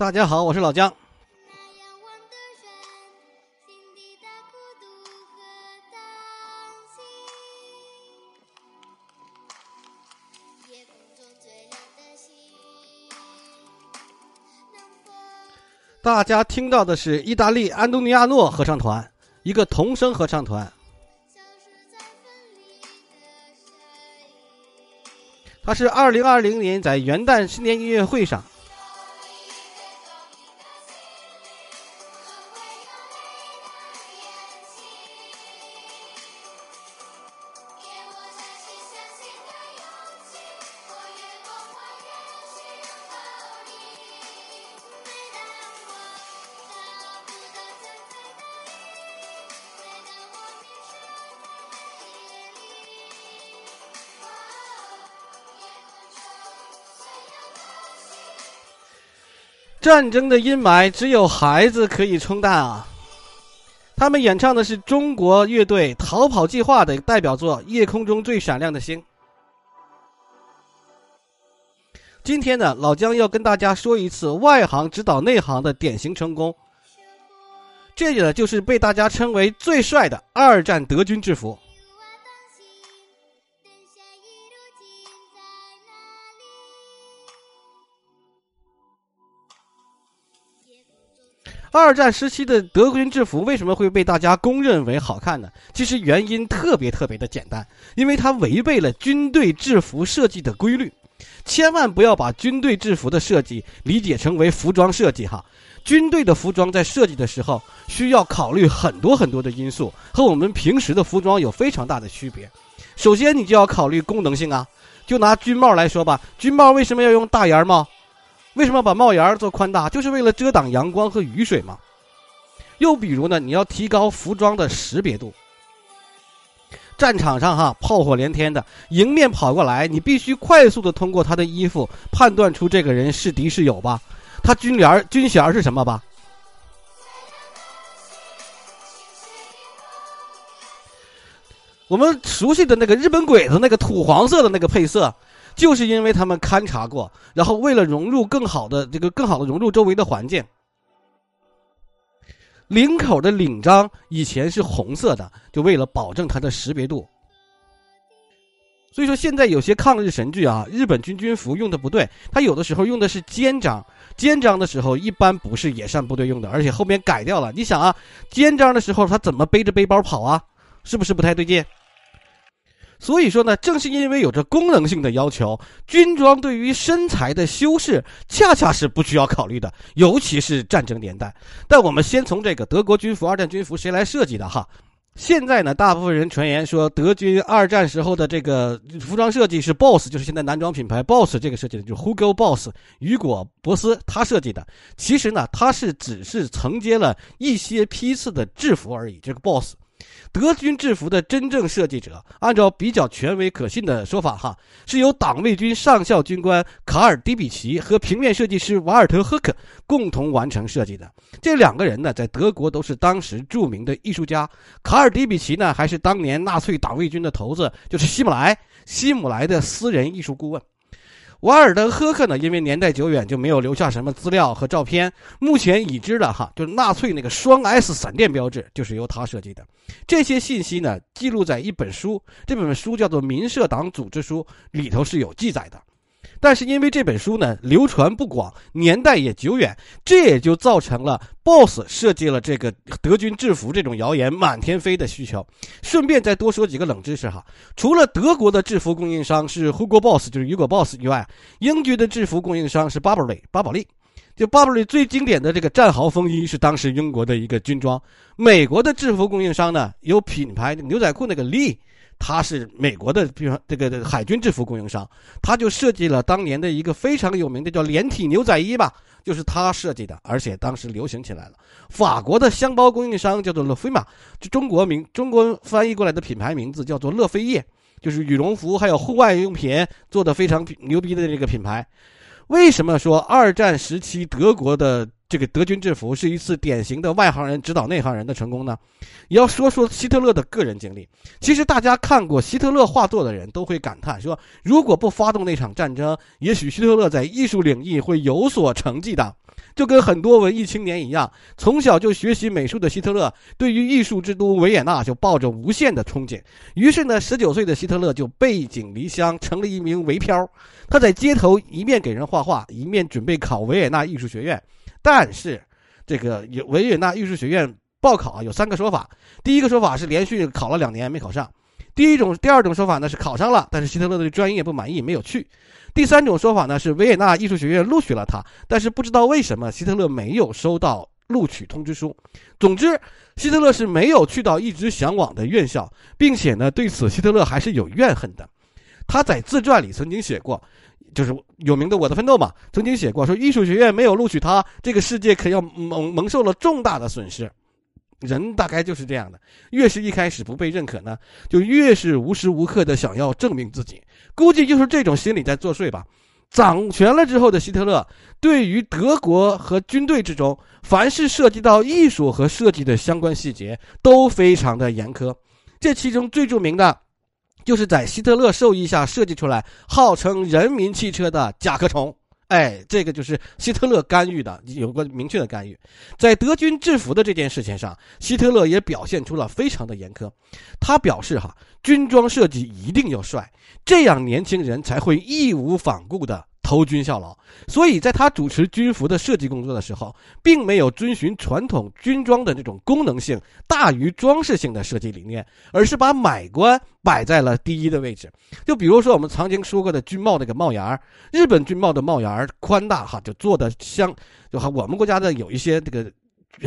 大家好，我是老姜。大家听到的是意大利安东尼亚诺合唱团，一个童声合唱团。他是二零二零年在元旦新年音乐会上。战争的阴霾只有孩子可以冲淡啊！他们演唱的是中国乐队《逃跑计划》的代表作《夜空中最闪亮的星》。今天呢，老姜要跟大家说一次外行指导内行的典型成功。这个就是被大家称为最帅的二战德军制服。二战时期的德军制服为什么会被大家公认为好看呢？其实原因特别特别的简单，因为它违背了军队制服设计的规律。千万不要把军队制服的设计理解成为服装设计哈。军队的服装在设计的时候需要考虑很多很多的因素，和我们平时的服装有非常大的区别。首先，你就要考虑功能性啊。就拿军帽来说吧，军帽为什么要用大檐帽？为什么把帽檐做宽大？就是为了遮挡阳光和雨水嘛。又比如呢，你要提高服装的识别度。战场上哈，炮火连天的，迎面跑过来，你必须快速的通过他的衣服判断出这个人是敌是友吧？他军帘军衔是什么吧？我们熟悉的那个日本鬼子那个土黄色的那个配色。就是因为他们勘察过，然后为了融入更好的这个更好的融入周围的环境，领口的领章以前是红色的，就为了保证它的识别度。所以说现在有些抗日神剧啊，日本军军服用的不对，他有的时候用的是肩章，肩章的时候一般不是野战部队用的，而且后面改掉了。你想啊，肩章的时候他怎么背着背包跑啊？是不是不太对劲？所以说呢，正是因为有着功能性的要求，军装对于身材的修饰恰恰是不需要考虑的，尤其是战争年代。但我们先从这个德国军服、二战军服谁来设计的哈？现在呢，大部分人传言说德军二战时候的这个服装设计是 BOSS，就是现在男装品牌 BOSS 这个设计的，就是 Hugo Boss 雨果博斯他设计的。其实呢，他是只是承接了一些批次的制服而已，这个 BOSS。德军制服的真正设计者，按照比较权威可信的说法，哈，是由党卫军上校军官卡尔迪比奇和平面设计师瓦尔特赫克共同完成设计的。这两个人呢，在德国都是当时著名的艺术家。卡尔迪比奇呢，还是当年纳粹党卫军的头子，就是希姆莱，希姆莱的私人艺术顾问。瓦尔德赫克呢，因为年代久远，就没有留下什么资料和照片。目前已知的哈，就是纳粹那个双 S 闪电标志，就是由他设计的。这些信息呢，记录在一本书，这本书叫做《民社党组织书》，里头是有记载的。但是因为这本书呢流传不广，年代也久远，这也就造成了 BOSS 设计了这个德军制服这种谣言满天飞的需求。顺便再多说几个冷知识哈，除了德国的制服供应商是 Hugo Boss，就是雨果 Boss 以外，英军的制服供应商是 Burberry，巴宝莉。就 Burberry 最经典的这个战壕风衣是当时英国的一个军装。美国的制服供应商呢有品牌牛仔裤那个 Lee。他是美国的，比如说这个海军制服供应商，他就设计了当年的一个非常有名的叫连体牛仔衣吧，就是他设计的，而且当时流行起来了。法国的箱包供应商叫做乐飞马，就中国名中国翻译过来的品牌名字叫做乐飞叶，就是羽绒服还有户外用品做的非常牛逼的这个品牌。为什么说二战时期德国的？这个德军制服是一次典型的外行人指导内行人的成功呢。也要说说希特勒的个人经历。其实大家看过希特勒画作的人都会感叹说，如果不发动那场战争，也许希特勒在艺术领域会有所成绩的。就跟很多文艺青年一样，从小就学习美术的希特勒，对于艺术之都维也纳就抱着无限的憧憬。于是呢，十九岁的希特勒就背井离乡，成了一名维漂。他在街头一面给人画画，一面准备考维也纳艺术学院。但是，这个有维也纳艺术学院报考啊，有三个说法。第一个说法是连续考了两年没考上；第一种、第二种说法呢是考上了，但是希特勒对专业不满意，没有去。第三种说法呢是维也纳艺术学院录取了他，但是不知道为什么希特勒没有收到录取通知书。总之，希特勒是没有去到一直向往的院校，并且呢，对此希特勒还是有怨恨的。他在自传里曾经写过，就是有名的《我的奋斗》嘛，曾经写过说，艺术学院没有录取他，这个世界可要蒙蒙受了重大的损失。人大概就是这样的，越是一开始不被认可呢，就越是无时无刻的想要证明自己。估计就是这种心理在作祟吧。掌权了之后的希特勒，对于德国和军队之中，凡是涉及到艺术和设计的相关细节，都非常的严苛。这其中最著名的，就是在希特勒授意下设计出来，号称人民汽车的甲壳虫。哎，这个就是希特勒干预的，有个明确的干预。在德军制服的这件事情上，希特勒也表现出了非常的严苛。他表示哈，军装设计一定要帅，这样年轻人才会义无反顾的。投军效劳，所以在他主持军服的设计工作的时候，并没有遵循传统军装的这种功能性大于装饰性的设计理念，而是把买官摆在了第一的位置。就比如说我们曾经说过的军帽那个帽檐儿，日本军帽的帽檐儿宽大哈，就做的像，就哈我们国家的有一些这个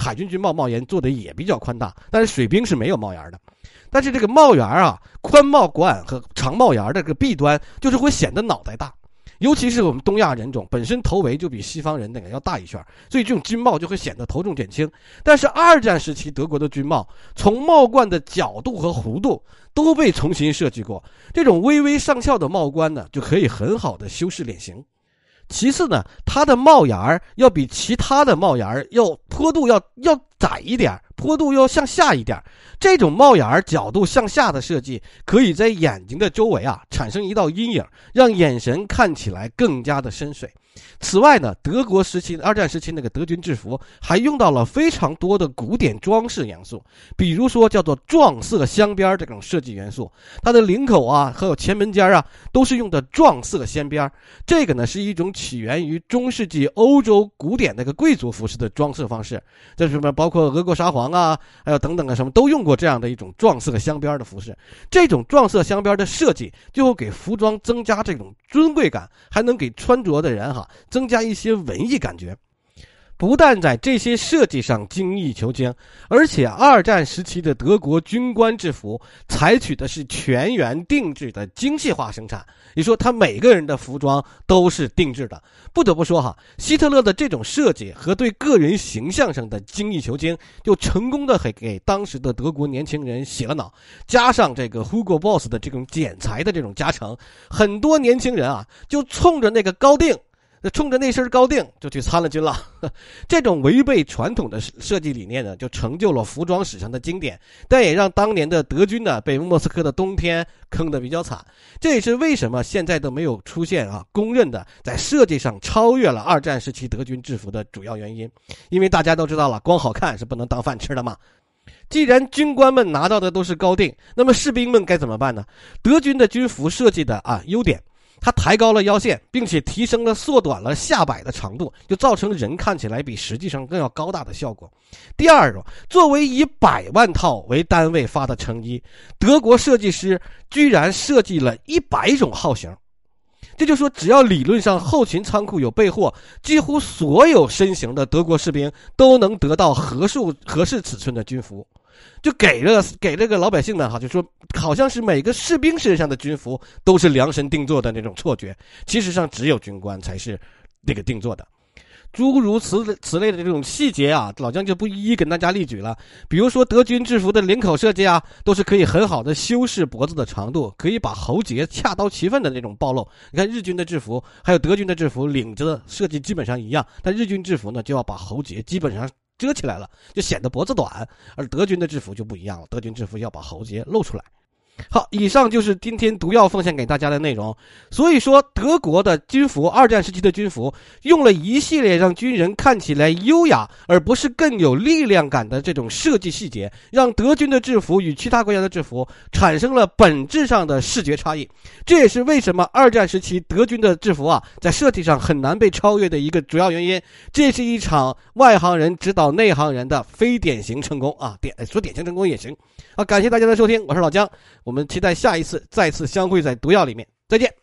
海军军帽帽檐做的也比较宽大，但是水兵是没有帽檐的。但是这个帽檐啊，宽帽管和长帽檐的这个弊端就是会显得脑袋大。尤其是我们东亚人种本身头围就比西方人那个要大一圈，所以这种军帽就会显得头重减轻。但是二战时期德国的军帽，从帽冠的角度和弧度都被重新设计过，这种微微上翘的帽冠呢，就可以很好的修饰脸型。其次呢，它的帽檐儿要比其他的帽檐儿要坡度要要窄一点，坡度要向下一点。这种帽檐儿角度向下的设计，可以在眼睛的周围啊产生一道阴影，让眼神看起来更加的深邃。此外呢，德国时期二战时期那个德军制服还用到了非常多的古典装饰元素，比如说叫做撞色镶边这种设计元素，它的领口啊，还有前门尖啊，都是用的撞色镶边。这个呢是一种起源于中世纪欧洲古典那个贵族服饰的装饰方式，这什么包括俄国沙皇啊，还有等等啊，什么都用过这样的一种撞色镶边的服饰。这种撞色镶边的设计，就会给服装增加这种尊贵感，还能给穿着的人哈。增加一些文艺感觉，不但在这些设计上精益求精，而且二战时期的德国军官制服采取的是全员定制的精细化生产。你说他每个人的服装都是定制的，不得不说哈，希特勒的这种设计和对个人形象上的精益求精，就成功的给给当时的德国年轻人洗了脑。加上这个 Hugo Boss 的这种剪裁的这种加成，很多年轻人啊，就冲着那个高定。那冲着那身高定就去参了军了，这种违背传统的设计理念呢，就成就了服装史上的经典，但也让当年的德军呢被莫斯科的冬天坑得比较惨。这也是为什么现在都没有出现啊公认的在设计上超越了二战时期德军制服的主要原因。因为大家都知道了，光好看是不能当饭吃的嘛。既然军官们拿到的都是高定，那么士兵们该怎么办呢？德军的军服设计的啊优点。它抬高了腰线，并且提升了、缩短了下摆的长度，就造成人看起来比实际上更要高大的效果。第二种，作为以百万套为单位发的成衣，德国设计师居然设计了一百种号型。这就说，只要理论上后勤仓库有备货，几乎所有身形的德国士兵都能得到合数合适尺寸的军服。就给了给这个老百姓们哈，就说好像是每个士兵身上的军服都是量身定做的那种错觉，其实上只有军官才是那个定做的。诸如此此类的这种细节啊，老姜就不一一跟大家例举了。比如说德军制服的领口设计啊，都是可以很好的修饰脖子的长度，可以把喉结恰到其分的那种暴露。你看日军的制服，还有德军的制服，领子设计基本上一样，但日军制服呢就要把喉结基本上。遮起来了，就显得脖子短，而德军的制服就不一样了。德军制服要把喉结露出来。好，以上就是今天毒药奉献给大家的内容。所以说，德国的军服，二战时期的军服，用了一系列让军人看起来优雅，而不是更有力量感的这种设计细节，让德军的制服与其他国家的制服产生了本质上的视觉差异。这也是为什么二战时期德军的制服啊，在设计上很难被超越的一个主要原因。这是一场外行人指导内行人的非典型成功啊！典说典型成功也行啊！感谢大家的收听，我是老姜，我们期待下一次再次相会在毒药里面，再见。